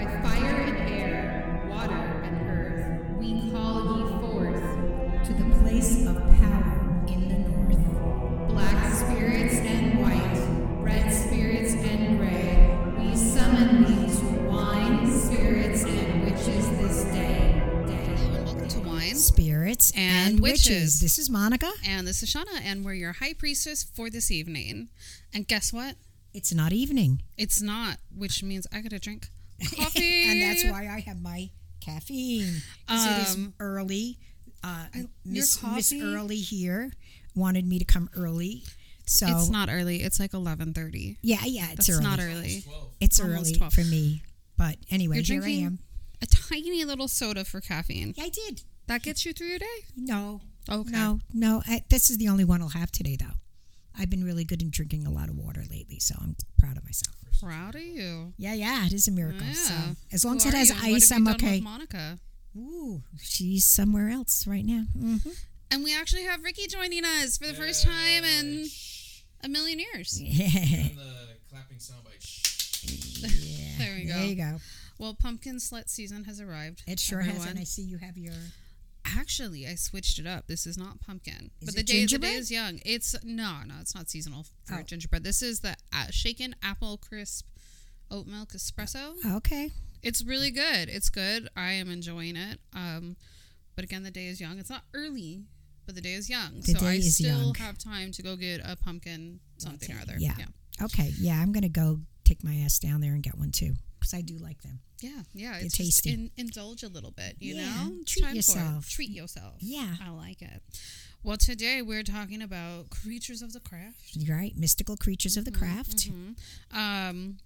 By fire and air, water and earth, we call ye forth. to the place of power in the north. Black spirits and white, red spirits and gray, we summon thee to wine, spirits, and witches this day. day. Hello and welcome to Wine. Spirits And and, witches. witches. This is Monica. And this is Shana, and we're your high priestess for this evening. And guess what? It's not evening, It's not, which means I gotta drink coffee. and that's why I have my caffeine. 'Cause it is Um, early. Uh, your Miss Miss? Early here wanted me to come early, so it's not early. It's like eleven thirty. yeah, yeah, it's That's early. not early. It's Almost early 12. for me, but anyway, You're here I drinking am. a tiny little soda for caffeine. Yeah, I did. That gets you through your day. No, Okay. no, no. I, this is the only one I'll have today, though. I've been really good in drinking a lot of water lately, so I'm proud of myself. Proud of you. Yeah, yeah, it is a miracle. Yeah. So as long Who as it has you, and what ice, have I'm done with okay. Monica. Ooh, she's somewhere else right now. hmm And we actually have Ricky joining us for the first time in a million years. And the clapping soundbite. Yeah, There we go. There you go. Well, pumpkin slut season has arrived. It sure has, and I see you have your. Actually, I switched it up. This is not pumpkin, Is but the day the day is young. It's no, no, it's not seasonal for Oh. gingerbread. This is the uh, shaken apple crisp oat milk espresso. Okay. It's really good. It's good. I am enjoying it. Um, but again, the day is young. It's not early, but the day is young, The so I still young. have time to go get a pumpkin something or other. Yeah. yeah, Okay. Yeah, I'm gonna go take my ass down there and get one too, because I do like them. yeah. yeah. They're It's tasty. in, indulge a little bit. You Yeah, know, treat time for yourself. Treat yourself. Yeah. I like it. Well, today we're talking about creatures of the craft. Right. Mystical creatures of the craft, Mhm. Um,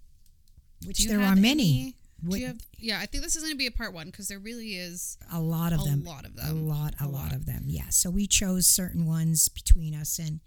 which there are many. What- have, yeah, I think this is going to be a part one because there really is a lot of a them. A lot of them. A lot, a, A lot lot. of them. Yeah. So we chose certain ones between us, and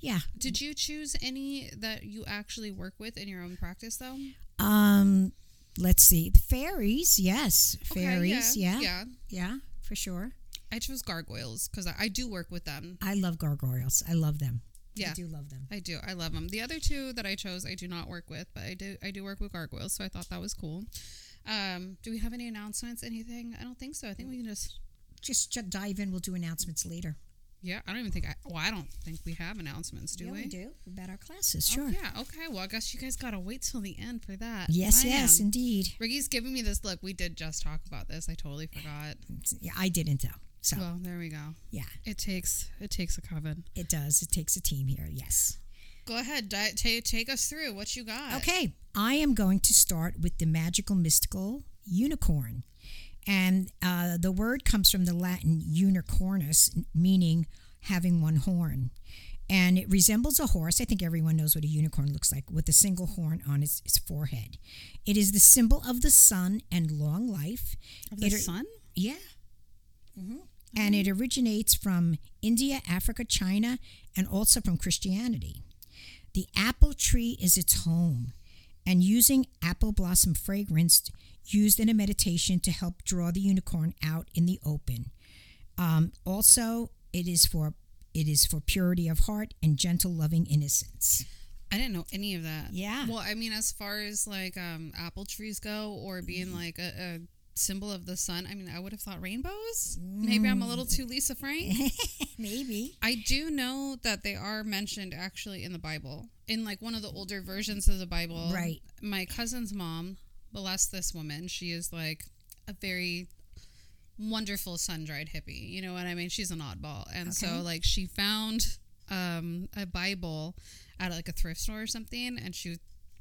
yeah. Did you choose any that you actually work with in your own practice, though? Um, let's see. Fairies, yes. Okay, Fairies, yeah, yeah. yeah, for sure. I chose gargoyles because I, I do work with them. I love gargoyles. I love them. Yeah. I do love them. I do. I love them. The other two that I chose, I do not work with, but I do. I do work with gargoyles, so I thought that was cool. Um, do we have any announcements? Anything? I don't think so. I think we can just. Just dive in. We'll do announcements later. Yeah, I don't even think I. Well, I don't think we have announcements, do yeah, we? we do about our classes. Oh, Sure. yeah. Okay. Well, I guess you guys gotta wait till the end for that. Yes, Bam. yes, indeed. Ricky's giving me this look. We did just talk about this. I totally forgot. Yeah, I didn't though. So Well, there we go. yeah, It takes it takes a coven. it does. It takes a team here. Yes. Go ahead, di- ta take us through what you got. Okay, I am going to start with the magical mystical unicorn. And uh, the word comes from the Latin unicornus, meaning having one horn. And it resembles a horse. I think everyone knows what a unicorn looks like, with a single horn on its, its forehead. It is the symbol of the sun and long life. Of the It- sun? Yeah. And it originates from India, Africa, China, and also from Christianity. The apple tree is its home, and using apple blossom fragrance used in a meditation to help draw the unicorn out in the open. Um, also, it is for it is for purity of heart and gentle, loving innocence. I didn't know any of that. Yeah. Well, I mean, as far as like um, apple trees go, or being Mm-hmm. like a, a symbol of the sun, I mean, I would have thought rainbows. Maybe I'm a little too Lisa Frank. Maybe. I do know that they are mentioned actually in the Bible, in like one of the older versions of the Bible. Right. My cousin's mom, bless this woman, she is like a very wonderful sun dried hippie. You know what I mean? She's an oddball. And so, like, she found um, a Bible at like a thrift store or something, and she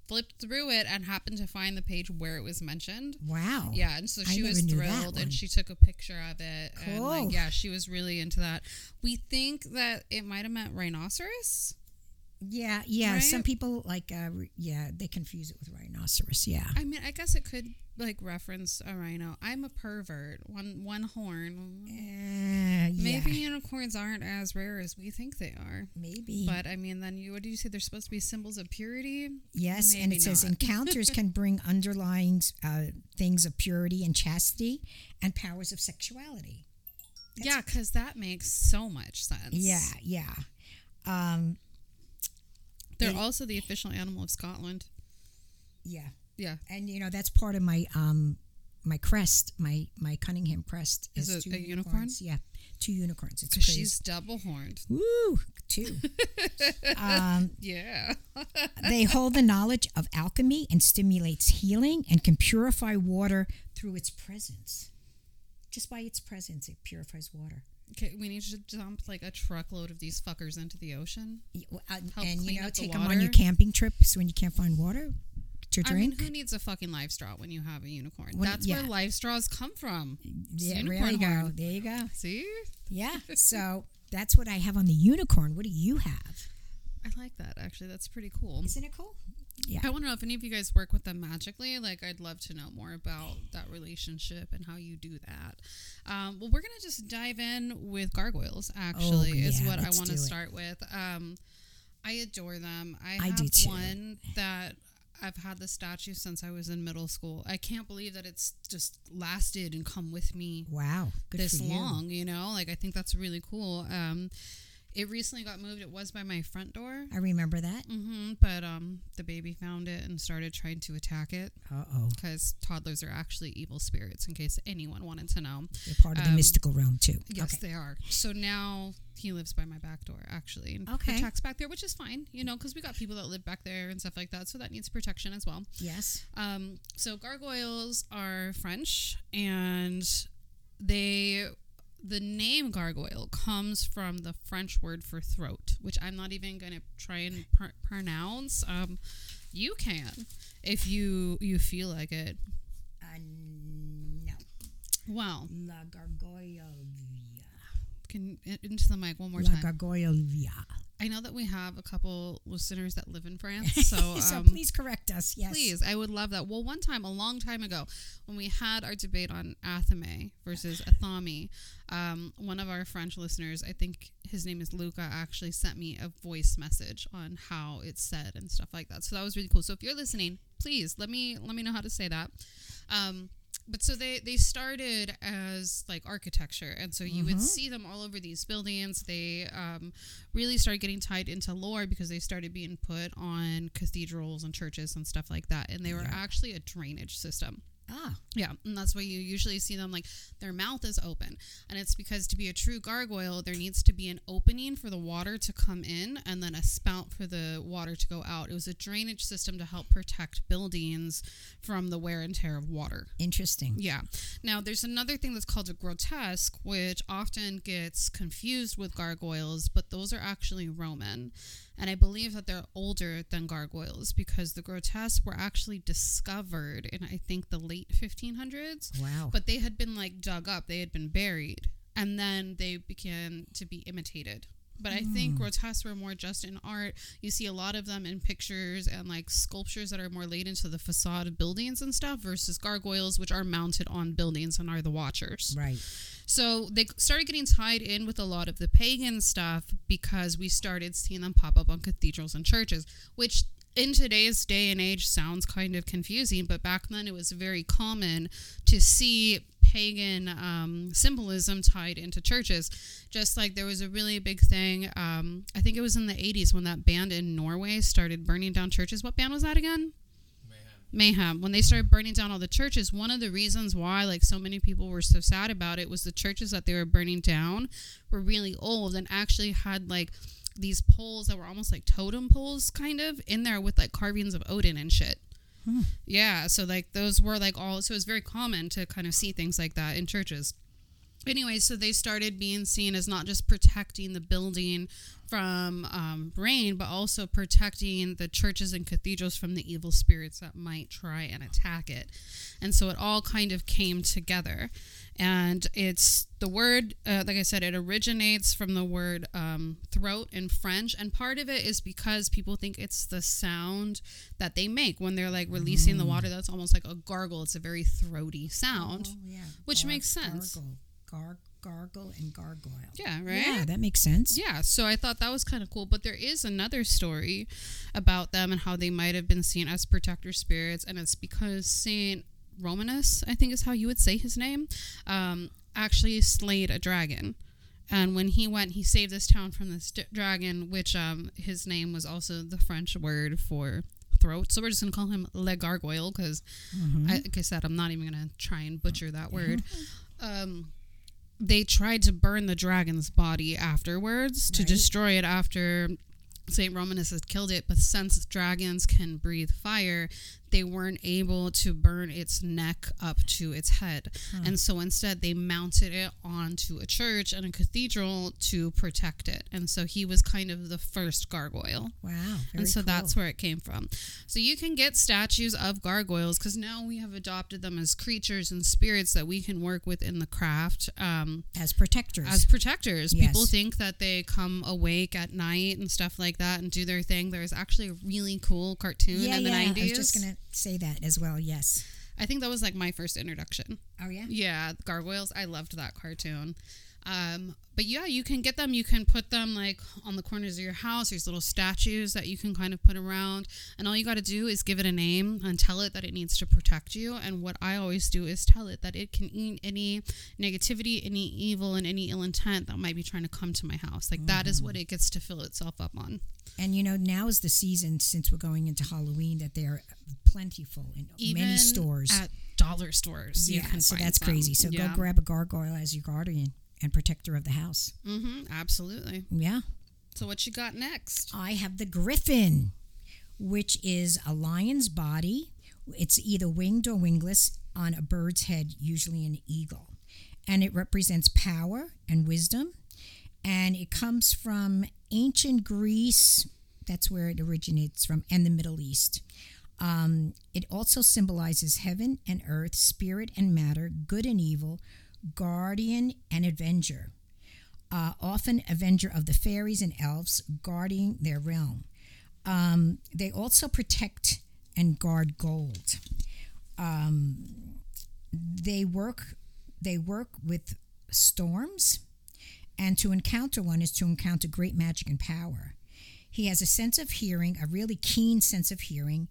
flipped through it and happened to find the page where it was mentioned. Wow. Yeah, and so she was thrilled, and she took a picture of it, and Cool. like, yeah, she was really into that. We think that it might have meant rhinoceros. Yeah, yeah. Some people like, uh, yeah, they confuse it with rhinoceros. Yeah. I mean, I guess it could like reference a rhino. I'm a pervert. One one horn. Uh, Maybe yeah, unicorns aren't as rare as we think they are. maybe. But I mean, then you what do you say? They're supposed to be symbols of purity. yes, and maybe it says encounters can bring underlying uh, things of purity and chastity and powers of sexuality. yeah, because that makes so much sense. Yeah, yeah. Um, they're also the official animal of Scotland. yeah. Yeah. and you know that's part of my um my crest, my my Cunningham crest Is is it two a unicorn? unicorns. Yeah, two unicorns. It's crazy. she's double horned. Woo, two. um, Yeah. they hold the knowledge of alchemy and stimulates healing and can purify water through its presence. Just by its presence, it purifies water. Okay, we need to dump like a truckload of these fuckers into the ocean. Uh, and you know, up the take them on your camping trips when you can't find water to drink. I mean, who needs a fucking life straw when you have a unicorn? What- That's yeah. where life straws come from. Yeah, there you go. There you go. See? Yeah. so that's what I have on the unicorn. What do you have? I like that actually. That's pretty cool. Isn't it cool? I want to know if any of you guys work with them magically. Like, I'd love to know more about that relationship and how you do that. Um, well, we're gonna just dive in with gargoyles. Actually, is Oh, yeah, what I want to start with. Um, I adore them. I, I have do too. one that I've had the statue since I was in middle school. I can't believe that it's just lasted and come with me Wow. Good this you. long. You know, like I think that's really cool. Um, it recently got moved. It was by my front door. I remember that. hmm but um, the baby found it and started trying to attack it Uh oh. because toddlers are actually evil spirits. In case anyone wanted to know, They're part of the Um, mystical realm too. yes, okay. they are. So now he lives by my back door actually, and Okay. protects back there, which is fine, you know, because we got people that live back there and stuff like that. So that needs protection as well. Yes. Um, so gargoyles are French, and they the name gargoyle comes from the French word for throat, which I'm not even going to try and pr- pronounce. Um, you can if you you feel like it. Uh, no. Well, La gargoyle. can in- into the mic one more La time. La gargoyle. I know that we have a couple listeners that live in France, so so um, please correct us. Yes. Please, I would love that. Well, one time, a long time ago, when we had our debate on Athame versus Athami, um, one of our French listeners, I think his name is Luca, actually sent me a voice message on how it's said and stuff like that. So that was really cool. So if you're listening, please let me let me know how to say that. Um, but so they they started as like architecture and so you would see them all over these buildings. They um, really started getting tied into lore because they started being put on cathedrals and churches and stuff like that and they were actually a drainage system Ah. yeah, and that's why you usually see them like their mouth is open. And it's because to be a true gargoyle, there needs to be an opening for the water to come in and then a spout for the water to go out. It was a drainage system to help protect buildings from the wear and tear of water. Interesting. Yeah. Now, there's another thing that's called a grotesque, which often gets confused with gargoyles, but those are actually Roman. And I believe that they're older than gargoyles because the grotesques were actually discovered in, I think, the late 1500s. Wow. But they had been like dug up, they had been buried, and then they began to be imitated. But I think mm. grotesques were more just in art. You see a lot of them in pictures and like sculptures that are more laid into the facade of buildings and stuff versus gargoyles, which are mounted on buildings and are the watchers. right. So they started getting tied in with a lot of the pagan stuff because we started seeing them pop up on cathedrals and churches, which in today's day and age sounds kind of confusing, but back then it was very common to see pagan um, symbolism tied into churches. Just like there was a really big thing, um, I think it was in the 80s when that band in Norway started burning down churches. What band was that again? Mayhem. mayhem when they started burning down all the churches one of the reasons why like so many people were so sad about it was the churches that they were burning down were really old and actually had like these poles that were almost like totem poles kind of in there with like carvings of odin and shit Hmm. yeah so like those were like all so it was very common to kind of see things like that in churches. Anyway, so they started being seen as not just protecting the building from um, rain, but also protecting the churches and cathedrals from the evil spirits that might try and attack it. And so it all kind of came together. And it's the word, uh, like I said, it originates from the word um, throat in French. And part of it is because people think it's the sound that they make when they're like releasing the water. That's almost like a gargle. It's a very throaty sound. Oh, yeah. Which makes sense. Gargle, Gar- gargle and gargoyle. Yeah, right? Yeah, that makes sense. Yeah, so I thought that was kind of cool. But there is another story about them and how they might have been seen as protector spirits, and it's because Saint Romanus, I think is how you would say his name, um, actually slayed a dragon. And when he went, he saved this town from this d- dragon, which um, his name was also the French word for throat. So we're just gonna call him Le Gargoyle because, Mm-hmm. like I said, I'm not even gonna try and butcher that word. Um, they tried to burn the dragon's body afterwards to destroy it after Saint Romanus had killed it, but since dragons can breathe fire, they weren't able to burn its neck up to its head. And so instead, they mounted it onto a church and a cathedral to protect it. And so he was kind of the first gargoyle. Wow. Very and so cool. that's where it came from. So you can get statues of gargoyles because now we have adopted them as creatures and spirits that we can work with in the craft. Um, as protectors. as protectors. Yes. People think that they come awake at night and stuff like that and do their thing. There's actually a really cool cartoon yeah, in the yeah. 90s. I was just gonna say that as well. Yes. I think that was like my first introduction. Oh yeah. Yeah, gargoyles. I loved that cartoon. Um, but yeah, you can get them. You can put them like on the corners of your house. There's little statues that you can kind of put around, and all you got to do is give it a name and tell it that it needs to protect you. And what I always do is tell it that it can eat any negativity, any evil, and any ill intent that might be trying to come to my house. Like that is what it gets to fill itself up on. And you know, now is the season since we're going into Halloween that they're plentiful in Even many stores. at dollar stores. yeah, so that's some. crazy. So yeah. go grab a gargoyle as your guardian and protector of the house. Mm-hmm, absolutely. Yeah. So what you got next? I have the griffin, which is a lion's body. It's either winged or wingless on a bird's head, usually an eagle. And it represents power and wisdom. And it comes from ancient Greece. That's where it originates from, and the Middle East. Um, it also symbolizes heaven and earth, spirit and matter, good and evil, guardian and avenger uh, often avenger of the fairies and elves, guarding their realm. Um, they also protect and guard gold. Um, they work. They work with storms, and to encounter one is to encounter great magic and power. He has a sense of hearing, a really keen sense of hearing.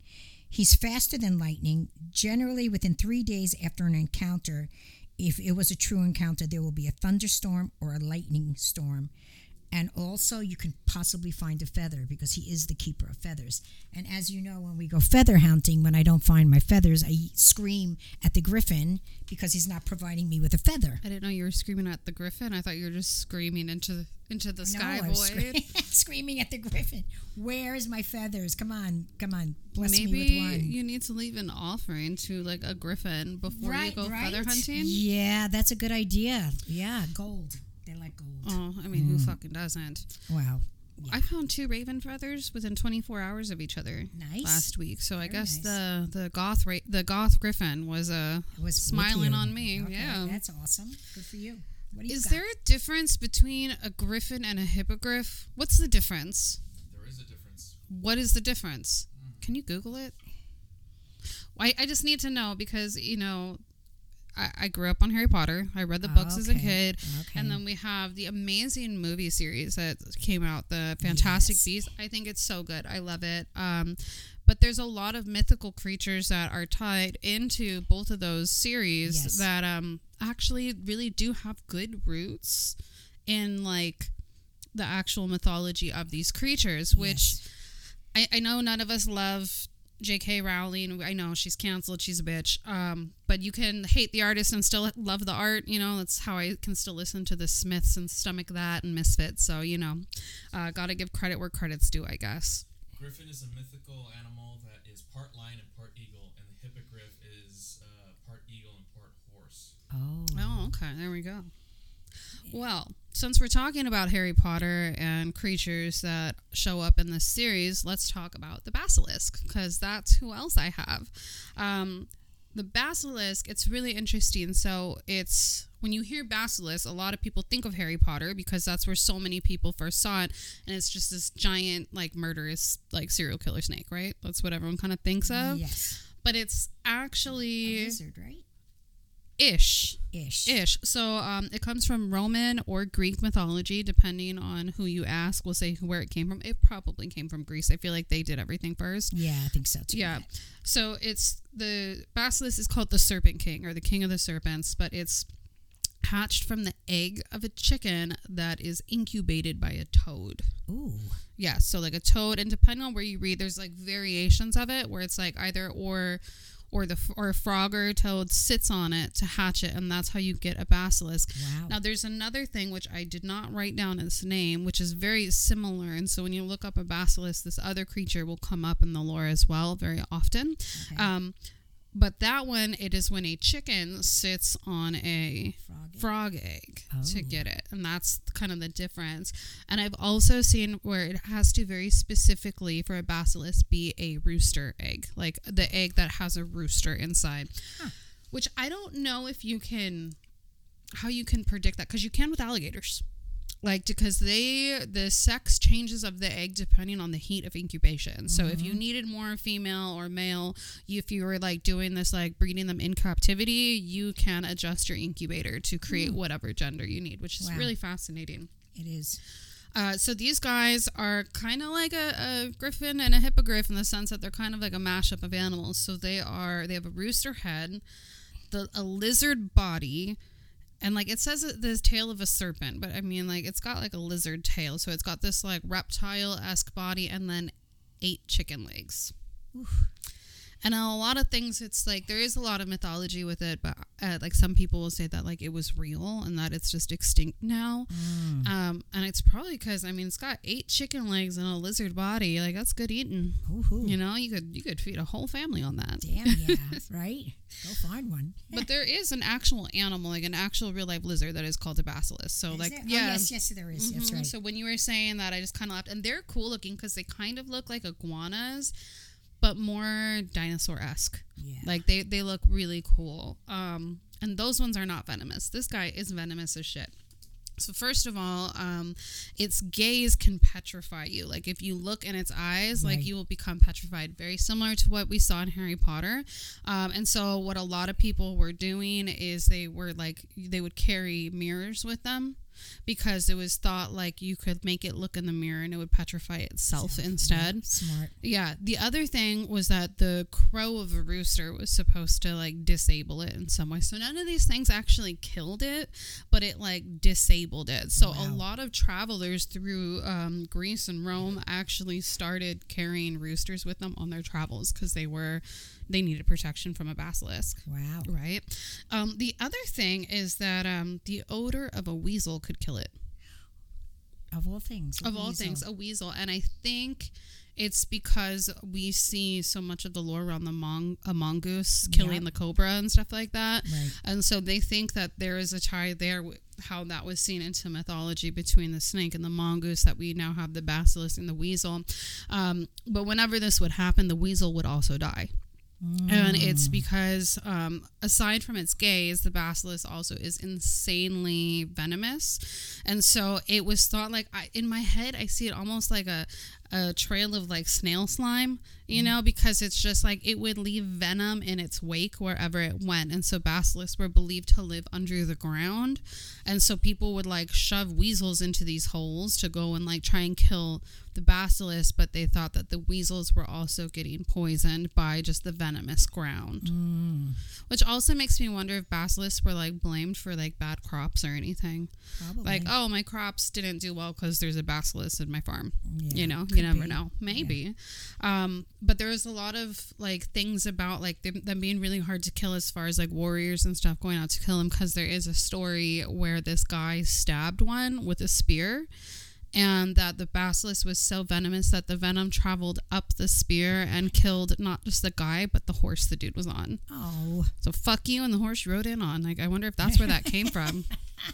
He's faster than lightning. Generally, within three days after an encounter, if it was a true encounter, there will be a thunderstorm or a lightning storm. And also, you can possibly find a feather because he is the keeper of feathers. And as you know, when we go feather hunting, when I don't find my feathers, I scream at the griffin because he's not providing me with a feather. I didn't know you were screaming at the griffin. I thought you were just screaming into the, into the sky I was void. scre- screaming at the griffin. Where's my feathers? Come on, come on, bless Maybe me with one. you need to leave an offering to like a griffin before you go right? feather hunting. Yeah, that's a good idea. Yeah, gold. They like gold. Oh, I mean, who fucking doesn't? Wow. I found two raven feathers within 24 hours of each other Nice. last week. So I guess nice. the the goth ra- the goth griffin was uh was smiling on me. Okay, yeah. that's awesome. Good for you. What do you Is got? there a difference between a griffin and a hippogriff? What's the difference? There is a difference. What is the difference? Can you Google it? I, I just need to know because, you know, I, I grew up on Harry Potter. I read the Oh, books as a kid. Okay. And then we have the amazing movie series that came out, The Fantastic Yes. Beasts. I think it's so good. I love it. Um, but there's a lot of mythical creatures that are tied into both of those series Yes. that um, actually really do have good roots in like the actual mythology of these creatures, which Yes. I, I know none of us love J.K. Rowling. I know she's canceled. She's a bitch. Um, but you can hate the artist and still love the art. You know, that's how I can still listen to the Smiths and stomach that and Misfits. So you know, uh, gotta give credit where credit's due, I guess. Griffin is a mythical animal that is part lion and part eagle, and the hippogriff is uh, part eagle and part horse. Oh. Oh, okay. There we go. Well, since we're talking about Harry Potter and creatures that show up in this series, let's talk about the basilisk because that's who else I have. Um, the basilisk, it's really interesting. So it's when you hear basilisk, a lot of people think of Harry Potter because that's where so many people first saw it, and it's just this giant, like murderous, like serial killer snake, right? That's what everyone kind of thinks of. Yes. But it's actually A lizard, right? Ish Ish. ish. So um, it comes from Roman or Greek mythology, depending on who you ask. We'll say where it came from. It probably came from Greece. I feel like they did everything first. Yeah, I think so too. Yeah. So it's the basilisk is called the Serpent King or the King of the Serpents, but it's hatched from the egg of a chicken that is incubated by a toad. Ooh. Yeah, so like a toad, and depending on where you read, there's like variations of it where it's like either or, or the or a frog or a toad sits on it to hatch it, and that's how you get a basilisk. Wow. Now there's another thing which I did not write down its name, which is very similar, and so when you look up a basilisk, this other creature will come up in the lore as well very often. Okay. Um, but that one, it is when a chicken sits on a Frog egg? frog egg to Oh. get it. And that's kind of the difference. And I've also seen where it has to very specifically for a basilisk be a rooster egg, like the egg that has a rooster inside. Huh. Which I don't know if you can, how you can predict that because you can with alligators. Like because they the sex changes of the egg depending on the heat of incubation. So if you needed more female or male, you, if you were like doing this like breeding them in captivity, you can adjust your incubator to create whatever gender you need, which is Wow. really fascinating. It is. Uh, so these guys are kind of like a, a griffin and a hippogriff in the sense that they're kind of like a mashup of animals. So they are they have a rooster head, the a lizard body, and like it says the tail of a serpent, but I mean like it's got like a lizard tail. So it's got this like reptile esque body, and then eight chicken legs. And a lot of things, it's like there is a lot of mythology with it, but uh, like some people will say that like it was real and that it's just extinct now. Um, and it's probably because I mean it's got eight chicken legs and a lizard body. Like that's good eating. Ooh. You know, you could you could feed a whole family on that. Damn, yeah. right? Go find one. But there is an actual animal, like an actual real life lizard, that is called a basilisk. So Is like, there? Oh, yeah. yes, yes, there is. That's Mhm. right. So when you were saying that, I just kind of laughed, and they're cool looking because they kind of look like iguanas, but more dinosaur esque. yeah. Like they they look really cool. Um, and those ones are not venomous. This guy is venomous as shit. So first of all, um, its gaze can petrify you. Like if you look in its eyes, like you will become petrified. Very similar to what we saw in Harry Potter. Um, and so what a lot of people were doing is they were like they would carry mirrors with them because it was thought like you could make it look in the mirror and it would petrify itself instead. Yeah, smart. Yeah. The other thing was that the crow of a rooster was supposed to like disable it in some way. So none of these things actually killed it, but it like disabled it. So a lot of travelers through um, Greece and Rome actually started carrying roosters with them on their travels because they were they needed protection from a basilisk. Wow. Right. Um, the other thing is that um, the odor of a weasel could kill it Of all things. of all weasel. things a weasel and i think it's because we see so much of the lore around the mong- a mongoose killing Yep. the cobra and stuff like that Right. and so they think that there is a tie there how that was seen into mythology between the snake and the mongoose that we now have the basilisk and the weasel um, but whenever this would happen the weasel would also die and it's because um, aside from its gaze the basilisk also is insanely venomous. And so it was thought like I, in my head i see it almost like a, a trail of like snail slime you mm. know because it's just like it would leave venom in its wake wherever it went. And so basilisks were believed to live under the ground. And so people would like shove weasels into these holes to go and like try and kill the basilisk but they thought that the weasels were also getting poisoned by just the venomous ground. Mm. Which also makes me wonder if basilisks were like blamed for like bad crops or anything. Probably. like oh my crops didn't do well because there's a basilisk in my farm Yeah, you know you never be. know maybe um but there's a lot of like things about like them, them being really hard to kill as far as like warriors and stuff going out to kill them because there is a story where this guy stabbed one with a spear and that the basilisk was so venomous that the venom traveled up the spear and killed not just the guy but the horse the dude was on Oh. so fuck you and the horse you rode in on. Like I wonder if that's where that came from.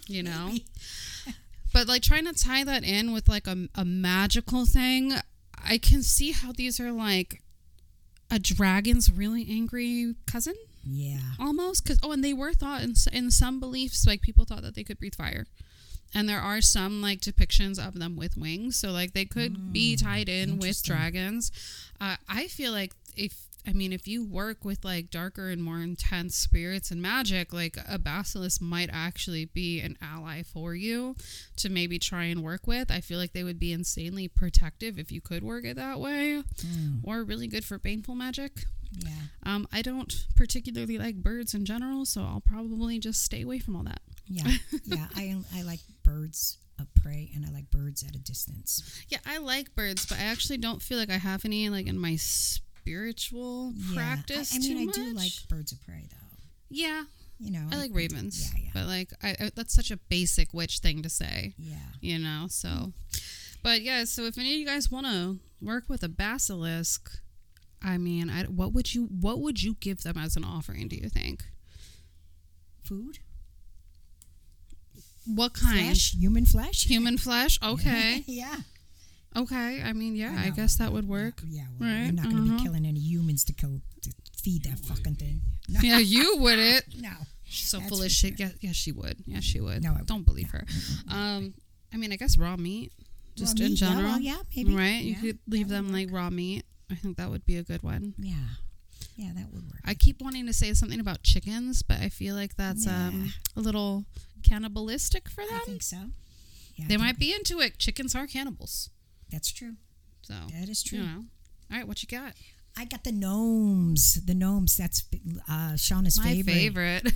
You know? But like trying to tie that in with like a, a magical thing, I can see how these are like a dragon's really angry cousin? Yeah. almost because oh and they were thought in, in some beliefs like people thought that they could breathe fire. And there are some like depictions of them with wings so like they could be tied in with dragons. Uh, i feel like if i mean if you work with like darker and more intense spirits and magic like a basilisk might actually be an ally for you to maybe try and work with i feel like they would be insanely protective if you could work it that way or really good for painful magic Yeah. um, I don't particularly like birds in general, so I'll probably just stay away from all that. Yeah, yeah. I I like birds of prey, and I like birds at a distance. Yeah, I like birds, but I actually don't feel like I have any like in my spiritual Yeah. practice. I, I mean, I do like birds of prey, though. Yeah, You know, I like ravens. Yeah, yeah, But like, I, I that's such a basic witch thing to say. yeah. you know so but yeah so if any of you guys want to work with a basilisk i mean I, what would you what would you give them as an offering do you think Food, what kind flesh, human flesh. human flesh okay yeah. Okay i mean yeah I i, guess that would work Yeah, well, Right, you're not going to uh-huh. be killing any humans to kill to feed that fucking thing. No, yeah you would it no. She's so That's full of shit yeah, yeah she would yeah she would No, I don't believe her um i mean i guess raw meat just Raw in meat, yeah, general well, yeah, maybe. right you could leave them work. like raw meat i think that would be a good one Yeah, yeah, that would work. I keep wanting to say something about chickens, but I feel like that's um, a little cannibalistic for them. I think so. Yeah, They might be into it. Chickens are cannibals. That's true. So, That is true. you know. All right, what you got? I got the gnomes. The gnomes. That's uh, Shana's My favorite. favorite.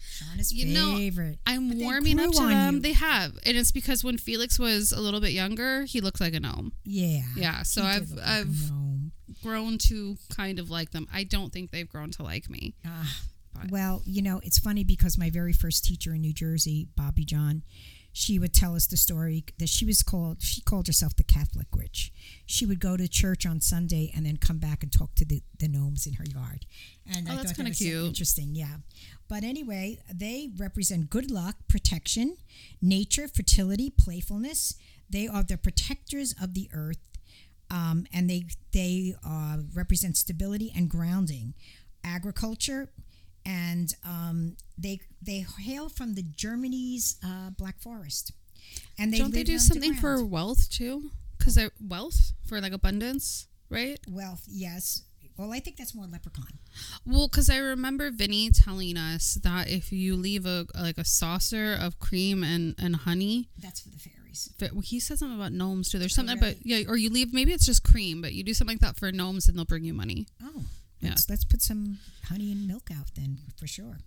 Shana's You know, favorite. I'm But warming up to them. you. They have. And it's because when Felix was a little bit younger, he looked like a gnome. yeah. Yeah, so I've like I've grown to kind of like them. I don't think they've grown to like me. But- well, you know, it's funny because my very first teacher in New Jersey, Bobby John, she would tell us the story that she was called, she called herself the Catholic witch. She would go to church on Sunday and then come back and talk to the, the gnomes in her yard. And Oh, I that's kinda was cute. interesting, yeah. But anyway, they represent good luck, protection, nature, fertility, playfulness. They are the protectors of the earth um, and they they uh, represent stability and grounding, agriculture, and um, they they hail from the Germany's uh, Black Forest, and they don't they do something for wealth too? Because they're wealth for like abundance, right? wealth? Yes. Well, I think that's more leprechaun. Well, because I remember Vinny telling us that if you leave a like a saucer of cream and and honey, That's for the fairies. but he said something about gnomes too. There's something really? about yeah, or you leave maybe it's just cream, but you do something like that for gnomes and they'll bring you money. Oh, Yeah. let's let's put some honey and milk out then for sure.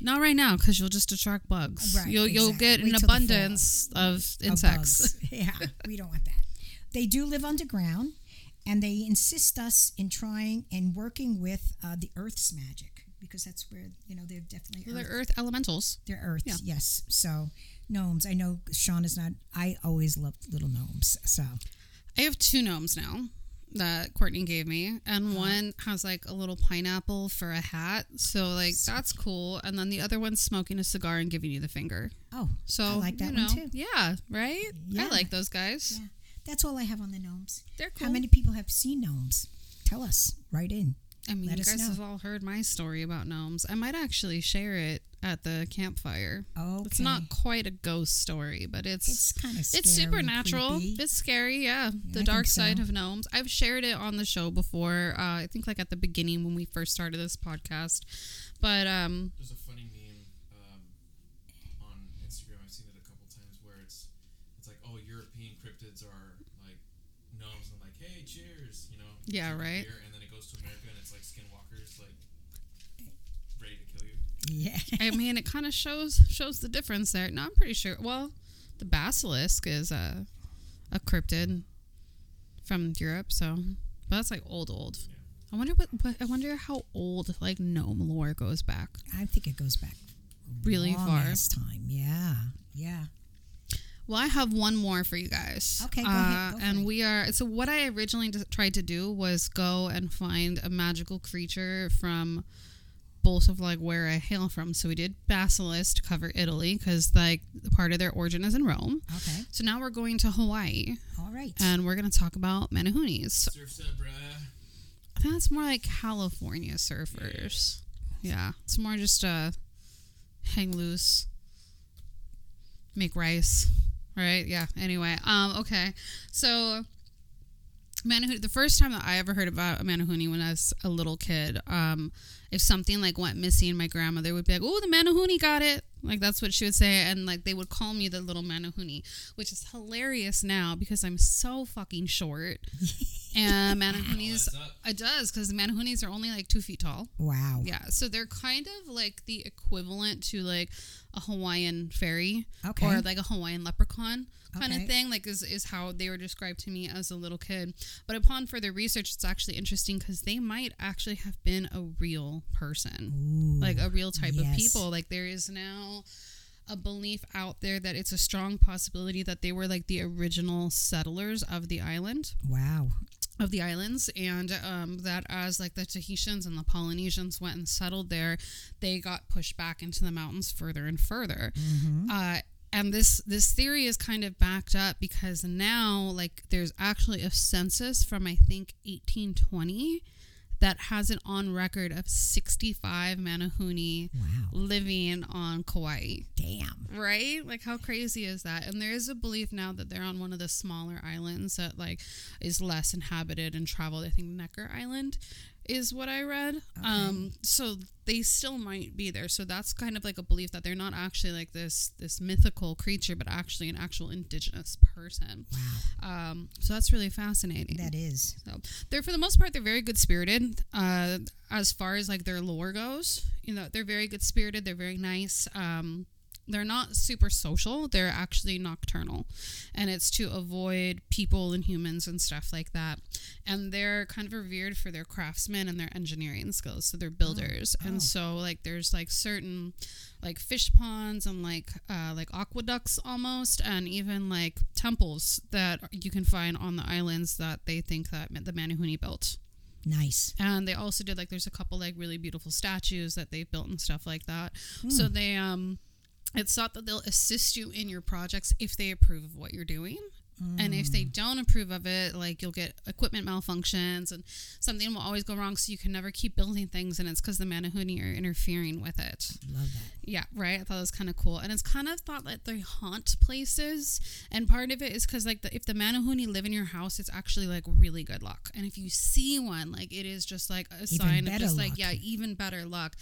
Not right now because you'll just attract bugs. Right, you'll you'll get Wait an till the fall. abundance of Of insects. bugs. yeah, we don't want that. They do live underground, and they insist us in trying and working with uh, the Earth's magic because that's where you know they're definitely They're Earth. earth elementals. They're Earth, Yeah. yes. So gnomes. I know Sean is not. I always loved little gnomes. So I have two gnomes now that Courtney gave me, and uh-huh. one has like a little pineapple for a hat. So like that's cool. And then the other one's smoking a cigar and giving you the finger. oh, So I like that you know, one too. Yeah, right. Yeah. I like those guys. Yeah. That's all I have on the gnomes. They're cool. How many people have seen gnomes? Tell us. Write in. I mean, Let you guys know. have all heard my story about gnomes. I might actually share it at the campfire. Okay. It's not quite a ghost story, but it's It's kind of. it's supernatural. It's scary, yeah. The I dark think so. side of gnomes. I've shared it on the show before. Uh, I think like at the beginning when we first started this podcast. But um, There's a funny meme um, on Instagram. I've seen it a couple times where it's it's like, oh, European cryptids are like gnomes, and like, hey, cheers, you know. Yeah, drink a right. Yeah. I mean, it kind of shows shows the difference there. No, I'm pretty sure. Well, the basilisk is a a cryptid from Europe, so but that's like old, old. I wonder what, what I wonder how old like gnome lore goes back. I think it goes back Really far. ass time. Yeah. Yeah. Well, I have one more for you guys. Okay, go ahead, Uh, go for and it. we are so what I originally d- tried to do was go and find a magical creature from both of like where I hail from. So we did basilisk to cover Italy because like part of their origin is in Rome. Okay. So now we're going to Hawaii All right. and we're going to talk about Menehunes. Surf's up, bruh. I think that's more like California surfers. Yeah, it's more just uh, hang loose, make rice, right? Yeah. Anyway, um, okay, so Menehune. The first time that I ever heard about a Menehune when I was a little kid, um, if something like went missing, my grandmother would be like, "Oh, the Menehune got it." Like that's what she would say, and like they would call me the little Menehune, which is hilarious now because I'm so fucking short. And Menehunes, adds it does because the Menehunes are only like two feet tall. Wow. Yeah, so they're kind of like the equivalent to like a Hawaiian fairy Okay. or like a Hawaiian leprechaun kind Okay. of thing. Like is is how they were described to me as a little kid. But upon further research, it's actually interesting because they might actually have been a real person, Ooh, like a real type of people. Like there is now a belief out there that it's a strong possibility that they were like the original settlers of the island wow. Of the islands and um, that as like the tahitians and the polynesians went and settled there they got pushed back into the mountains further and further. Uh, and this this theory is kind of backed up because now like there's actually a census from i think 1820 that has it on record of 65 menehune Wow. living on kauai Damn. right like how crazy is that and there is a belief now that they're on one of the smaller islands that like is less inhabited and traveled i think necker island is what i read um so they still might be there so that's kind of like a belief that they're not actually like this this mythical creature but actually an actual indigenous person Wow. um so that's really fascinating That is. so they're for the most part they're very good spirited. Uh, as far as like their lore goes, you know they're very good spirited. They're very nice. Um, they're not super social. They're actually nocturnal, and it's to avoid people and humans and stuff like that. And they're kind of revered for their craftsmen and their engineering skills. So they're builders, oh. and so like there's like certain like fish ponds and like uh, like aqueducts almost, and even like temples that you can find on the islands that they think that the Menehune built. Nice. And they also did like there's a couple like really beautiful statues that they've built and stuff like that. So they um it's thought that they'll assist you in your projects if they approve of what you're doing. And if they mm. don't approve of it, like you'll get equipment malfunctions and something will always go wrong. So you can never keep building things, and it's because the Menehune are interfering with it. Love that. Yeah, right. I thought it was kind of cool, and it's kind of thought that they haunt places, and part of it is because like the, if the Menehune live in your house, it's actually like really good luck, and if you see one, like it is just like a sign of just like yeah, even better luck.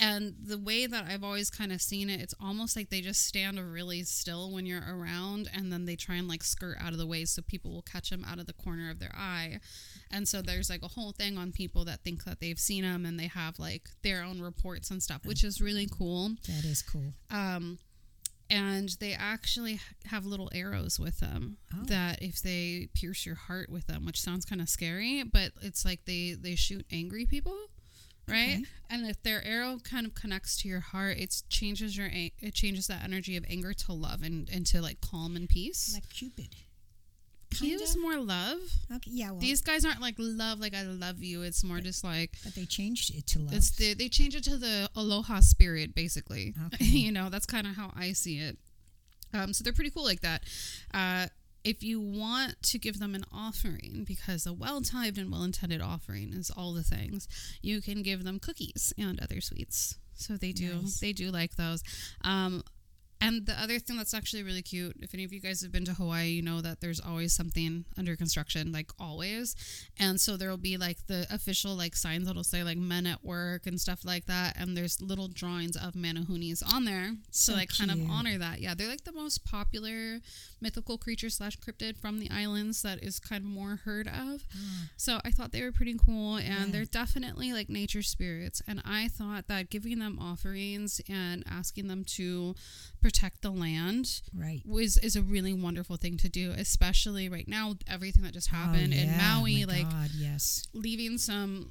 And the way that I've always kind of seen it, it's almost like they just stand really still when you're around, and then they try and like skirt out of the way so people will catch them out of the corner of their eye. And so there's like a whole thing on people that think that they've seen them and they have like their own reports and stuff, which is really cool. That is cool. Um, and they actually have little arrows with them Oh. that if they pierce your heart with them, which sounds kind of scary, but it's like they they shoot angry people, right? Okay. And if their arrow kind of connects to your heart, it changes your it changes that energy of anger to love and into like calm and peace. Like Cupid. He was kinda? more love. Okay. Yeah. Well, These guys aren't like love, like I love you. It's more just like but they changed it to love. it's the they change it to the aloha spirit, basically. Okay. you know, that's kind of how I see it. Um, so they're pretty cool like that. Uh, if you want to give them an offering, because a well-timed and well-intended offering is all the things, you can give them cookies and other sweets. So they do Nice. they do like those. Um, and the other thing that's actually really cute, if any of you guys have been to Hawaii, you know that there's always something under construction, like always. And so there will be like the official like signs that'll say like men at work and stuff like that. And there's little drawings of Menehunes on there So to like kind of honor that. Yeah, they're like the most popular mythical creature slash cryptid from the islands that is kind of more heard of. Ah. So I thought they were pretty cool and Yeah. they're definitely like nature spirits. And I thought that giving them offerings and asking them to protect the land right. was is a really wonderful thing to do, especially right now everything that just happened oh, in Maui, my like God, yes. leaving some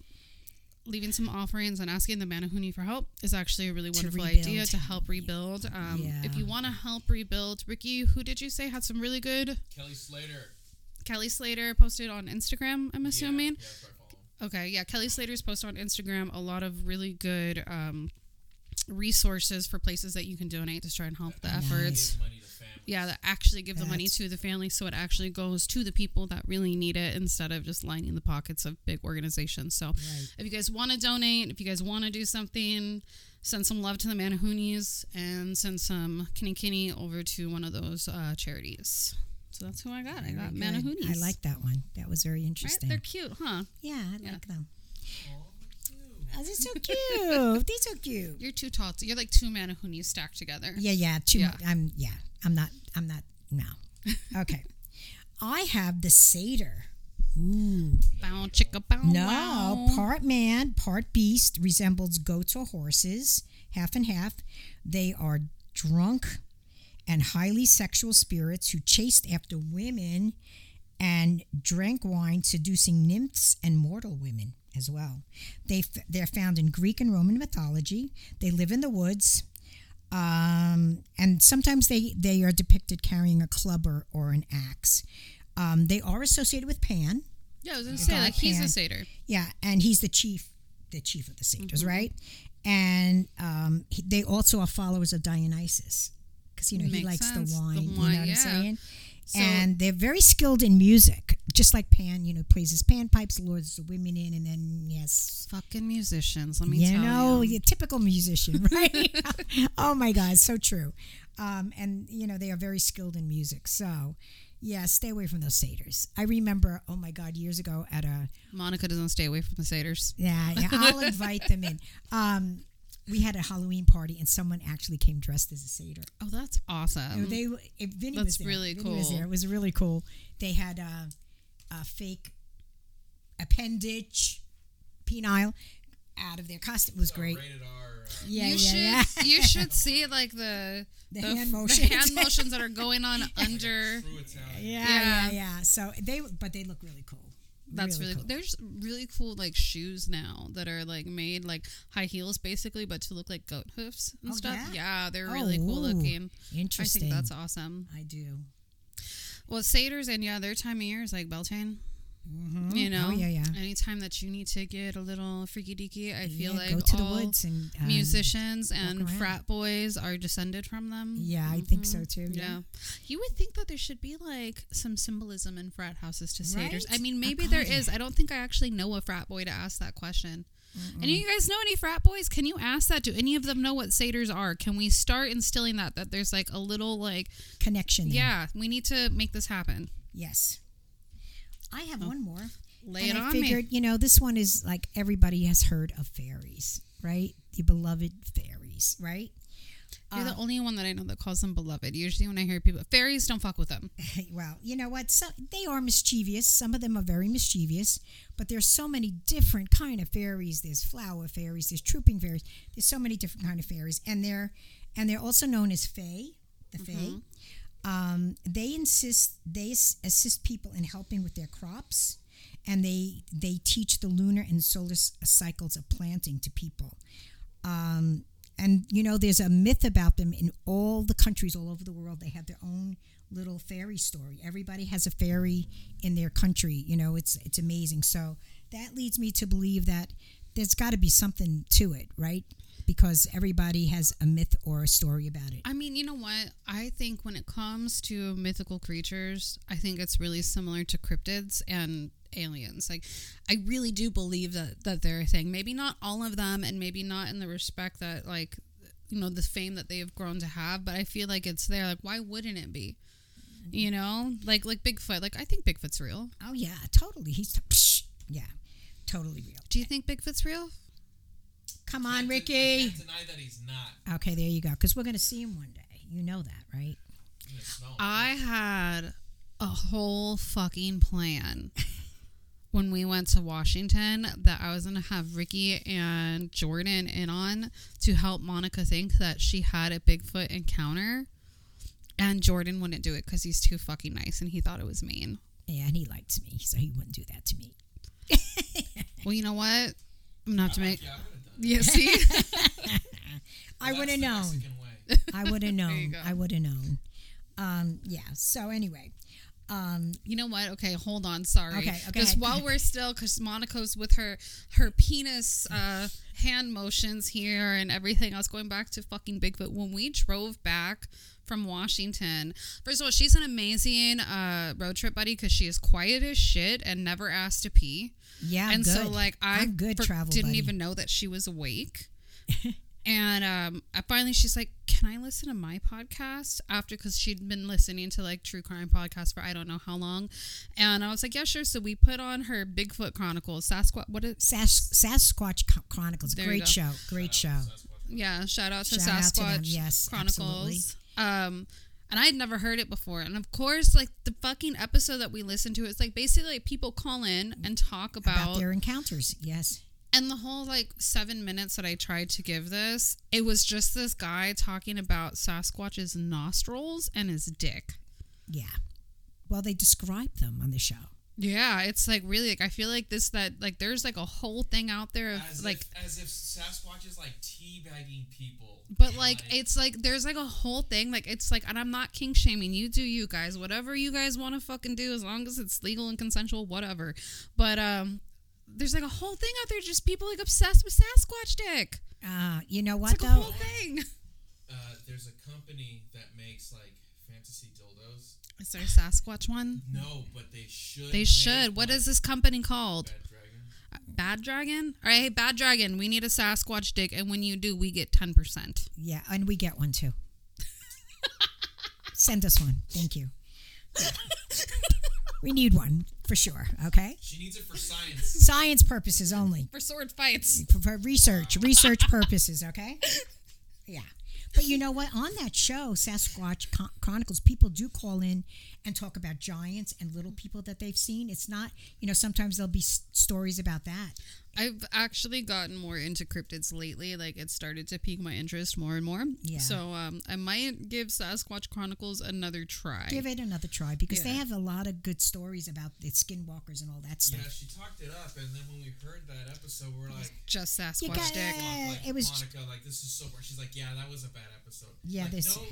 leaving some offerings and asking the Menehune for help is actually a really wonderful rebuild. idea to help rebuild. Um, If you want to help rebuild, Ricky, who did you say had some really good? Kelly Slater. Kelly Slater posted on Instagram. I'm assuming. Yeah, yeah, that's where I follow. Okay, yeah, Kelly Slater's posted on Instagram a lot of really good um, resources for places that you can donate to try and help the Nice. efforts. Give money to families. Yeah, that actually give the money to the family so it actually goes to the people that really need it instead of just lining the pockets of big organizations. So Right. if you guys want to donate, if you guys want to do something, send some love to the Menehunes and send some Kinny Kinny over to one of those uh, charities. So that's who I got. I got good. Menehunes. I like that one. That was very Right? interesting. They're cute, huh? yeah, I Yeah. like them. Aw, cute. Oh, they're so cute. These are so cute. You're too tall. You're like two Menehunes stacked together. Yeah, yeah. Too Yeah. I'm yeah. I'm not. I'm not. No. Okay. I have the satyr. Ooh. Bow chicka bow No, wow. part man, part beast, resembles goats or horses, half and half. They are drunk and highly sexual spirits who chased after women and drank wine, seducing nymphs and mortal women as well. They f- they're found in Greek and Roman mythology. They live in the woods. Um, and sometimes they, they are depicted carrying a club or, or an axe. Um, they are associated with Pan, Yeah, I was gonna say like he's a satyr. yeah, and he's the chief, the chief of the satyrs, right? And um, he, they also are followers of Dionysus because you know he likes sense. the The wine. you know wine, what I'm saying? So- and they're very skilled in music, just like Pan. You know, plays his panpipes, lures the women in, and then yes, Fucking musicians, let me tell you tell know, you. your typical musician, right? oh my God, so true. Um, and you know, they are very skilled in music. So, yeah, stay away from those satyrs. I remember, oh my God, years ago at a Monica doesn't stay away from the satyrs. yeah, yeah. I'll invite them in. Um, we had a Halloween party, and someone actually came dressed as a satyr. Oh, that's awesome. they, if Vinny That's was there. really Vinny was cool. there. It was really cool. They had a, a fake appendage, penile, out of their costume. It was great. Rated R. Uh, Yeah, you yeah, should yeah. you should see like the The the, hand f- the motions. hand motions that are going on under. Yeah, Yeah. yeah, yeah. So they, but they look really cool. That's really, cool. cool. There's really cool like shoes now that are like made like high heels basically, but to look like goat hoofs and Oh, stuff. yeah? Yeah, they're oh, really cool Oh, ooh. looking. Interesting. I think that's awesome. I do. Well, satyrs and yeah, their time of year is like Beltane. Mhm. You know, Oh yeah, yeah. Anytime that you need to get a little freaky deaky, I feel Yeah, like go to the all woods and um, musicians and frat boys are descended from them. Yeah, I think so too. Yeah. You would think that there should be like some symbolism in frat houses to satyrs. Right? I mean, maybe there is. I don't think I actually know a frat boy to ask that question. Any of you guys know any frat boys? Can you ask that? Do any of them know what satyrs are? Can we start instilling that? That there's like a little like, Connection. There. yeah, we need to make this happen. Yes. I have oh. one more. Lay and it I on figured, me. you know, this one is like everybody has heard of fairies, right? The beloved fairies, right? You're the um, only one that I know that calls them beloved. Usually, when I hear people, fairies don't fuck with them. well, you know what? So they are mischievous. Some of them are very mischievous, but there's so many different kind of fairies. There's flower fairies. There's trooping fairies. There's so many different kind of fairies, and they're and they're also known as fae. The fae. Mm-hmm. Um, they insist they assist people in helping with their crops, and they they teach the lunar and solar cycles of planting to people. Um, and you know, there's a myth about them in all the countries all over the world. They have their own little fairy story. Everybody has a fairy in their country. You know, it's it's amazing. So that leads me to believe that there's got to be something to it, right? Because everybody has a myth or a story about it. I mean, you know what? I think when it comes to mythical creatures, I think it's really similar to cryptids and aliens. Like, I really do believe that that they're a thing. Maybe not all of them, and maybe not in the respect that like, you know, the fame that they've grown to have. But I feel like it's there. Like, why wouldn't it be? You know, like like Bigfoot. Like, I think Bigfoot's real. Oh yeah, totally. He's psh, yeah, totally real. Do you think Bigfoot's real? Come on, Can't de- I Ricky. can't deny that he's not. Okay, there you go. Because we're gonna see him one day. You know that, right? I'm gonna smell him. I had a whole fucking plan when we went to Washington that I was going to have Ricky and Jordan in on to help Monica think that she had a Bigfoot encounter. And Jordan wouldn't do it because he's too fucking nice and he thought it was mean. Yeah, and he likes me, so he wouldn't do that to me. Well, you know what? I'm not to I'm make. Like, yeah, I would have done. Yeah, see? I would have known. I would have known. I would have known. Um, yeah. So anyway, um, You know what? Okay, hold on. Sorry. Okay, okay, Just go while ahead. we're still, because Monica's with her her penis uh, hand motions here and everything else, going back to fucking Bigfoot. When we drove back from Washington, first of all, she's an amazing uh, road trip buddy because she is quiet as shit and never asked to pee. Yeah. and good. so, like, I I'm good for- travel didn't buddy. even know that she was awake. And um, I finally, she's like, "Can I listen to my podcast after?" Because she'd been listening to like true crime podcasts for I don't know how long, and I was like, "Yeah, sure." So we put on her Bigfoot Chronicles, Sasquatch. What is? Sas- Sasquatch Chronicles. There Great show. Great show. Yeah, shout out to Shout out to them, Sasquatch yes, Chronicles. Um, and I'd never heard it before. And of course, like the fucking episode that we listened to, it's like basically like people call in and talk about about, their encounters. Yes. and the whole like seven minutes that I tried to give this, it was just this guy talking about Sasquatch's nostrils and his dick. Yeah. Well, they describe them on the show. Yeah, it's like really like I feel like this that like there's like a whole thing out there of As like if, as if Sasquatch is like teabagging people. But and, like it's like there's like a whole thing like it's like and I'm not king shaming you do you guys whatever you guys want to fucking do as long as it's legal and consensual whatever but um there's like a whole thing out there just people like obsessed with Sasquatch dick Uh, you know it's what like a though? whole thing uh, there's a company that makes like fantasy dildos. Is there a Sasquatch one No, but they should. they should what one. is this company called Bad Dragon? Uh, Bad Dragon all right hey Bad Dragon we need a Sasquatch dick and when you do we get 10% Yeah, and we get one too. Send us one. Thank you. we need one for sure. Okay. She needs it for science. Science purposes only. for sword fights For, for research, research purposes. Okay. Yeah. But you know what? On that show, Sasquatch Chronicles, people do call in and talk about giants and little people that they've seen. It's not, you know, sometimes there'll be stories about that. I've actually gotten more into cryptids lately. Like it started to pique my interest more and more. Yeah. So um, I might give Sasquatch Chronicles another try. Give it another try because they have a lot of good stories about the skinwalkers and all that stuff. Yeah, she talked it up, and then when we heard that episode, we're like, Just Sasquatch You got- dick. Yeah, like it was- Monica, like this is so. far. She's like, yeah, that was a bad episode. Yeah, like, this- no,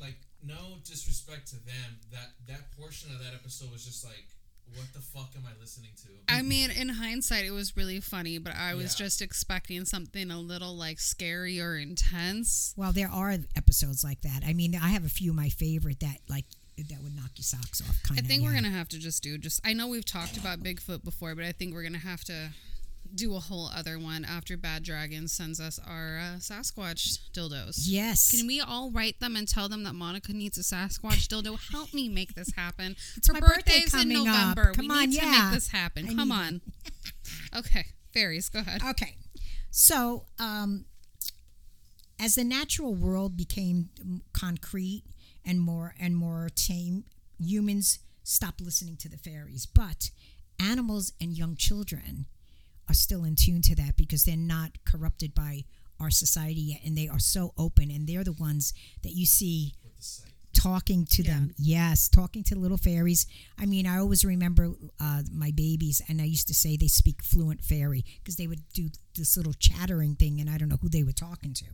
like no disrespect to them. That that portion of that episode was just like, what the fuck am I listening to? I mean, in hindsight, it was really funny, but I was Yeah. just expecting something a little like scary or intense. Well, there are episodes like that. I mean, I have a few of my favorite that like that would knock your socks off. Kind I of. think we're gonna have to just do just. I know we've talked about Bigfoot before, but I think we're gonna have to do a whole other one after Bad Dragon sends us our uh, Sasquatch dildos. Yes. Can we all write them and tell them that Monica needs a Sasquatch dildo? Help me make this happen. It's Her my birthday birthday's in up. November. Come we on, need to yeah. make this happen. I Come on. okay, fairies, go ahead. Okay. So, um, as the natural world became concrete and more and more tame, humans stopped listening to the fairies. But animals and young children are still in tune to that because they're not corrupted by our society yet, and they are so open, and they're the ones that you see With the sight. talking to them. Yes, talking to little fairies. I mean, I always remember uh, my babies, and I used to say they speak fluent fairy because they would do this little chattering thing, and I don't know who they were talking to.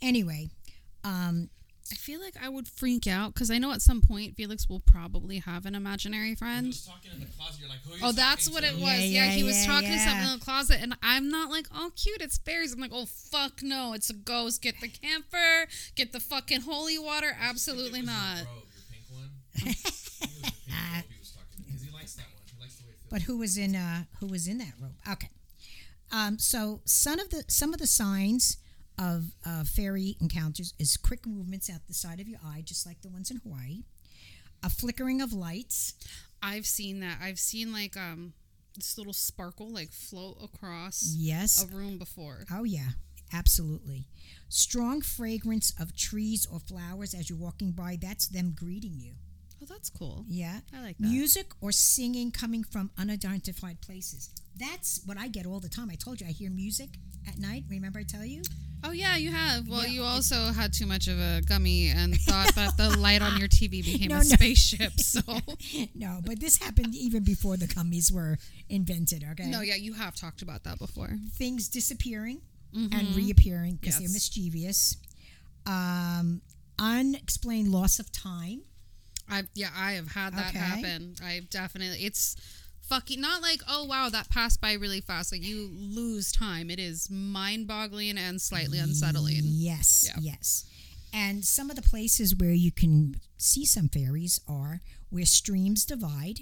Anyway, um, I feel like I would freak out because I know at some point Felix will probably have an imaginary He friend. was talking in the closet. You're like, who are you Oh, that's what to? it was. Yeah, Yeah, yeah, he was yeah, talking to yeah. someone in the closet, and I'm not like, oh, cute, it's fairies. I'm like, oh, fuck no, it's a ghost. Get the camphor, get the fucking holy water. Absolutely It was not. Your robe, your pink one. it was your pink robe he was talking to because he likes that one. He likes the way it feels. but who was in uh, who was in that robe? Okay, um, so some of the some of the signs of uh, fairy encounters is quick movements out the side of your eye, just like the ones in Hawaii. A flickering of lights. I've seen that. I've seen like um this little sparkle like float across Yes. a room before. Oh, yeah, absolutely. Strong fragrance of trees or flowers as you're walking by, that's them greeting you. Oh, that's cool. Yeah. I like that. Music or singing coming from unidentified places. That's what I get all the time. I told you I hear music at night. Remember I tell you? Oh yeah, you have. Well, Yeah, you also had too much of a gummy and thought that the light on your TV became No, a no. spaceship. So no, but this happened even before the gummies were invented, okay? no, yeah, you have talked about that before. Things disappearing and Mhm. reappearing because they're mischievous. Um, unexplained loss of time. I've yeah, I have had that Okay. happen. I've definitely it's fucking not like oh wow that passed by really fast. Like you lose time. It is mind boggling and slightly unsettling. Yes, Yeah. yes. And some of the places where you can see some fairies are where streams divide,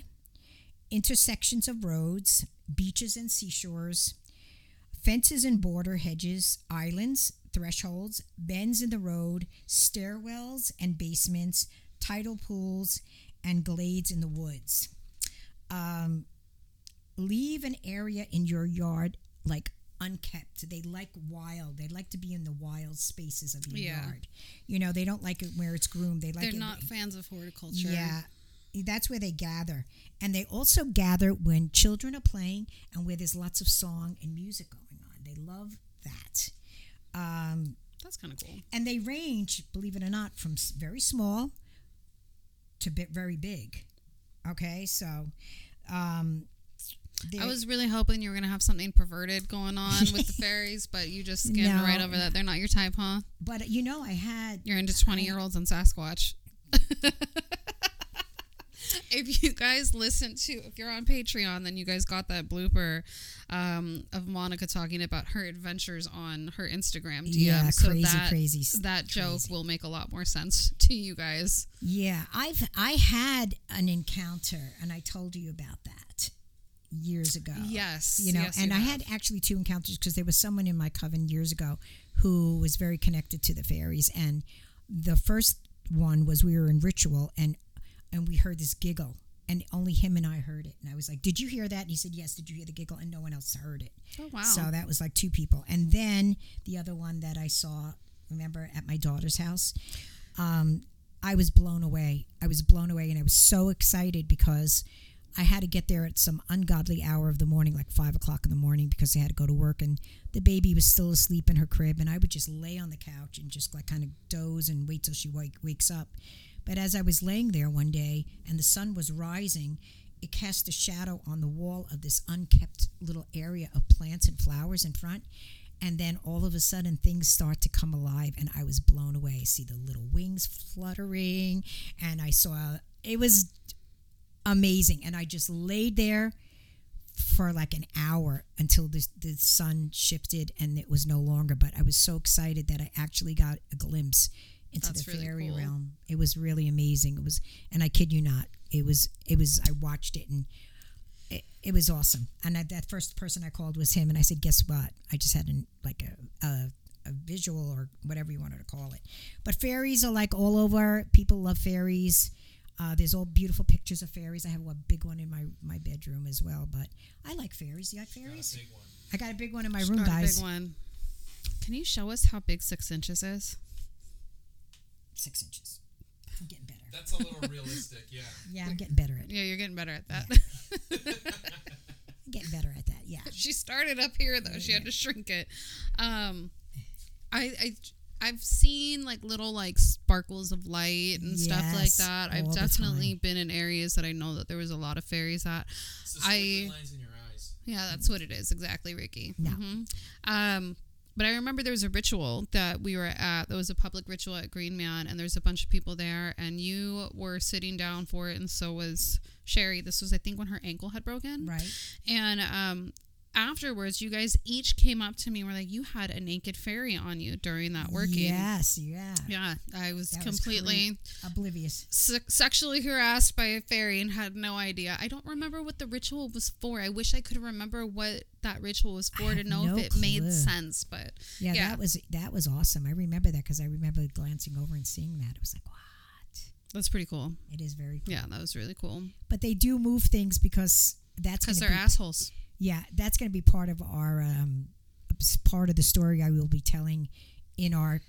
intersections of roads, beaches and seashores, fences and border hedges, islands, thresholds, bends in the road, stairwells and basements, tidal pools, and glades in the woods. Um, leave an area in your yard like unkept. They like wild. They like to be in the wild spaces of your Yeah. yard. You know, they don't like it where it's groomed. They like They're it not fans of horticulture. yeah. That's where they gather. And they also gather when children are playing and where there's lots of song and music going on. They love that. Um, That's kind of cool. and they range, believe it or not, from very small to bit very big. Okay, so um, I was really hoping you were going to have something perverted going on with the fairies, but you just skimmed No. right over that. They're not your type, huh? but you know, I had You're into 20 year olds and Sasquatch. if you guys listen to, if you're on Patreon, then you guys got that blooper um, of Monica talking about her adventures on her Instagram DM. Yeah, so crazy, that, crazy That joke crazy. will make a lot more sense to you guys. yeah, I've I had an encounter, and I told you about that years ago. Yes, you know, yes, and you I have. had actually two encounters because there was someone in my coven years ago who was very connected to the fairies, and the first one was we were in ritual, and and we heard this giggle. And only him and I heard it. And I was like, Did you hear that? And he said, Yes. Did you hear the giggle? And no one else heard it. Oh, wow. So that was like two people. And then the other one that I saw, remember, at my daughter's house, um, I was blown away. I was blown away, and I was so excited because I had to get there at some ungodly hour of the morning, like five o'clock in the morning, because I had to go to work, and the baby was still asleep in her crib, and I would just lay on the couch and just like kind of doze and wait till she wake, wakes up. But as I was laying there one day and the sun was rising, it cast a shadow on the wall of this unkept little area of plants and flowers in front. And then all of a sudden, things start to come alive, and I was blown away. I see the little wings fluttering, and I saw it was amazing. And I just laid there for like an hour until the, the sun shifted and it was no longer. But I was so excited that I actually got a glimpse into That's the really fairy cool. realm. It was really amazing. It was, and I kid you not, it was. It was. I watched it and. It, it was awesome, and I, that first person I called was him, and I said, "Guess what? I just had an, like a, a a visual or whatever you wanted to call it." But fairies are like all over. People love fairies. Uh, there's all beautiful pictures of fairies. I have a big one in my, my bedroom as well. But I like fairies. You like fairies? Big one. I got a big one in my room, Got a guys. big one. Can you show us how big six inches is? Six inches. I'm getting better. That's a little realistic, yeah. Yeah, I'm getting better at it. Yeah, you're getting better at that. I'm getting better at that. Yeah. she started up here though. She had to shrink it. Um, I I I've seen like little like sparkles of light and stuff like that. I've definitely been in areas that I know that there was a lot of fairies at. It's the I- lines in your eyes. Yeah, that's what it is exactly, Ricky. No. Mhm. Um, but I remember there was a ritual that we were at. There was a public ritual at Green Man, and there's a bunch of people there, and you were sitting down for it, and so was Sherry. This was, I think, when her ankle had broken. Right. And um, afterwards, you guys each came up to me and were like, "You had a naked fairy on you during that working." Yes. Yeah. Yeah, I was That was completely Oblivious. se- sexually harassed by a fairy and had no idea. I don't remember what the ritual was for. I wish I could remember what that ritual was for to know no if it made sense. But Yeah, Yeah. that was that was awesome. I remember that because I remember glancing over and seeing that. It was like, what? that's pretty cool. It is very cool. Yeah, that was really cool. But they do move things because that's Because they're be, assholes. Yeah, that's going to be part of our um, part of the story I will be telling in our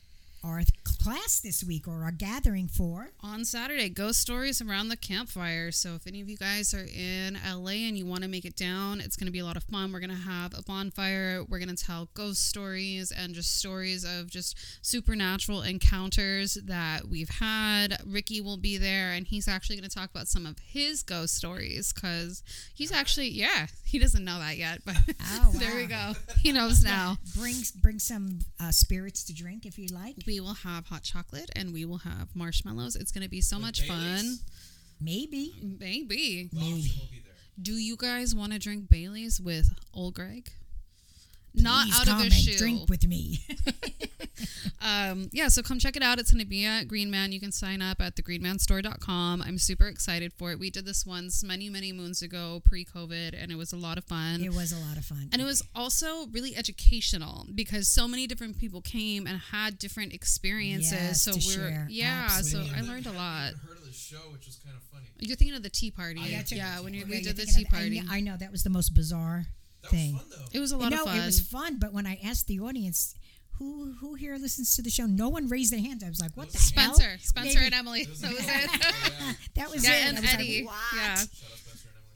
our class this week or our gathering for. on Saturday, ghost stories around the campfire. So if any of you guys are in LA and you want to make it down, it's going to be a lot of fun. We're going to have a bonfire. We're going to tell ghost stories and just stories of just supernatural encounters that we've had. Ricky will be there and he's actually going to talk about some of his ghost stories cuz he's actually yeah, he doesn't know that yet, but Oh, there we go. He knows now. Bring bring some uh, spirits to drink if you like. We will have hot chocolate and we will have marshmallows. It's going to be so With much fun. Maybe. Maybe. Maybe. Option will be there. Do you guys want to drink Bailey's with old Greg? Not Please out come of a and shoe. drink with me. um, yeah, so come check it out. It's going to be at Green Man. You can sign up at thegreenmanstore.com. I'm super excited for it. We did this once many, many moons ago, pre COVID, and it was a lot of fun. it was a lot of fun. and it was also really educational because so many different people came and had different experiences. Yes, so to we're share. yeah, Absolutely. so I learned a lot. even Heard of the show, which was kind of funny. You're thinking of the tea party. Oh, yeah, yeah, check when you, we Yeah, did you're the thinking tea I party. I, know that was the most bizarre. That thing. was fun. It was a lot no, of fun. it was fun. But when I asked the audience, who who here listens to the show, no one raised their hand. I was like, what the hell? Spencer, Spencer Maybe- and Emily. was That was it. it. yeah. That was yeah, it. and I was Eddie. Like, what? Yeah, Shout out Spencer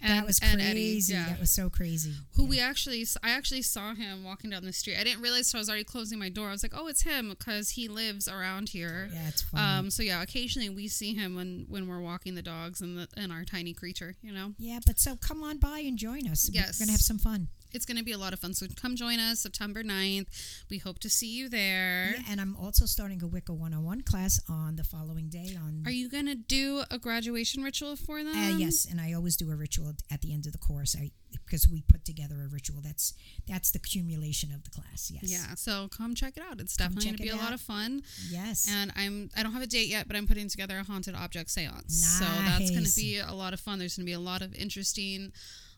and that was crazy. Eddie. Yeah. That was so crazy. who Yeah. we actually I actually saw him walking down the street. I didn't realize so I was already closing my door. I was like, "Oh, it's him" because he lives around here. Yeah, it's funny. Um so yeah, occasionally we see him when when we're walking the dogs and the and our tiny creature, you know. yeah, but so come on by and join us. Yes. We're gonna have some fun. It's going to be a lot of fun. So come join us September 9th. We hope to see you there. Yeah, and I'm also starting a Wicca 101 class on the following day on Are you going to do a graduation ritual for them? Uh, yes, and I always do a ritual at the end of the course. I because we put together a ritual. That's that's the accumulation of the class. Yes. Yeah, so come check it out. It's definitely going to be a lot of fun. Yes. And I'm I don't have a date yet, but I'm putting together a haunted object seance. So that's going to be a lot of fun. There's going to be a lot of interesting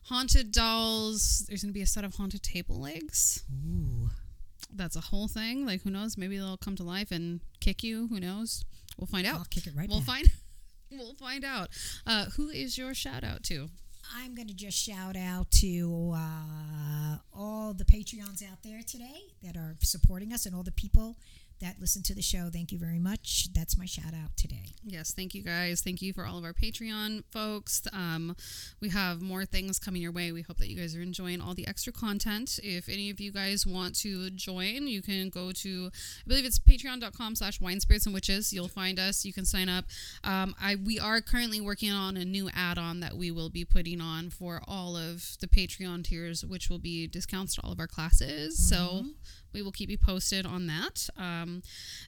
haunted dolls. There's going to be a set of haunted table legs. Ooh. That's a whole thing. Like who knows? Maybe they'll come to life and kick you. Who knows? We'll find out. I'll kick it right we'll back. find. We'll find out. Uh, who is your shout out to? I'm going to just shout out to uh, all the Patreons out there today that are supporting us and all the people that listen to the show. Thank you very much. That's my shout out today. Yes, thank you guys. Thank you for all of our Patreon folks. Um, we have more things coming your way. We hope that you guys are enjoying all the extra content. If any of you guys want to join, you can go to I believe it's patreon.com slash wine spirits and witches. You'll find us. You can sign up. Um, I we are currently working on a new add-on that we will be putting on for all of the Patreon tiers, which will be discounts to all of our classes. So we will keep you posted on that. Um,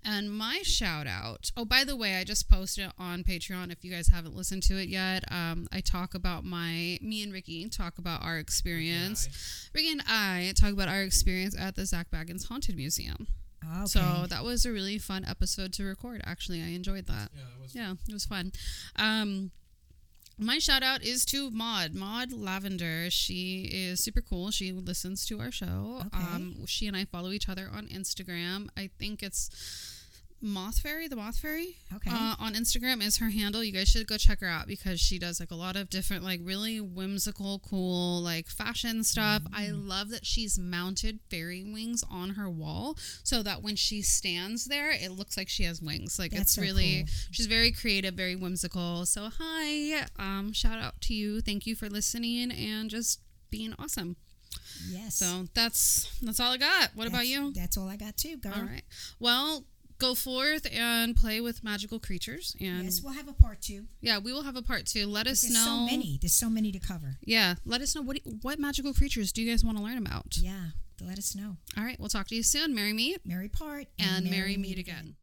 and my shout out. Oh, by the way, I just posted it on Patreon. If you guys haven't listened to it yet, um, I talk about my me and Ricky talk about our experience. Ricky and I talk about our experience at the Zak Bagans Haunted Museum. Okay. So that was a really fun episode to record. Actually, I enjoyed that. Yeah, that was. Yeah, it was fun. Um, my shout out is to Maud, Maud Lavender. She is super cool. She listens to our show. Okay. Um, she and I follow each other on Instagram. I think it's Moth Fairy, the Moth Fairy. Okay. Uh, on Instagram is her handle. You guys should go check her out because she does like a lot of different, like really whimsical, cool, like fashion stuff. I Mm. love that she's mounted fairy wings on her wall so that when she stands there, it looks like she has wings. Like That's it's so really, cool. she's very creative, very whimsical. So hi, um, shout out to you. Thank you for listening and just being awesome. yes. So that's that's all I got. What about you? That's all I got too, girl. All right. Well, go forth and play with magical creatures and Yes, we'll have a part two. yeah, we will have a part two. Let us know. So many. There's so many to cover. Yeah, let us know what what magical creatures do you guys want to learn about. Yeah. Let us know. All right, we'll talk to you soon. Merry meet Merry part and merry meet again.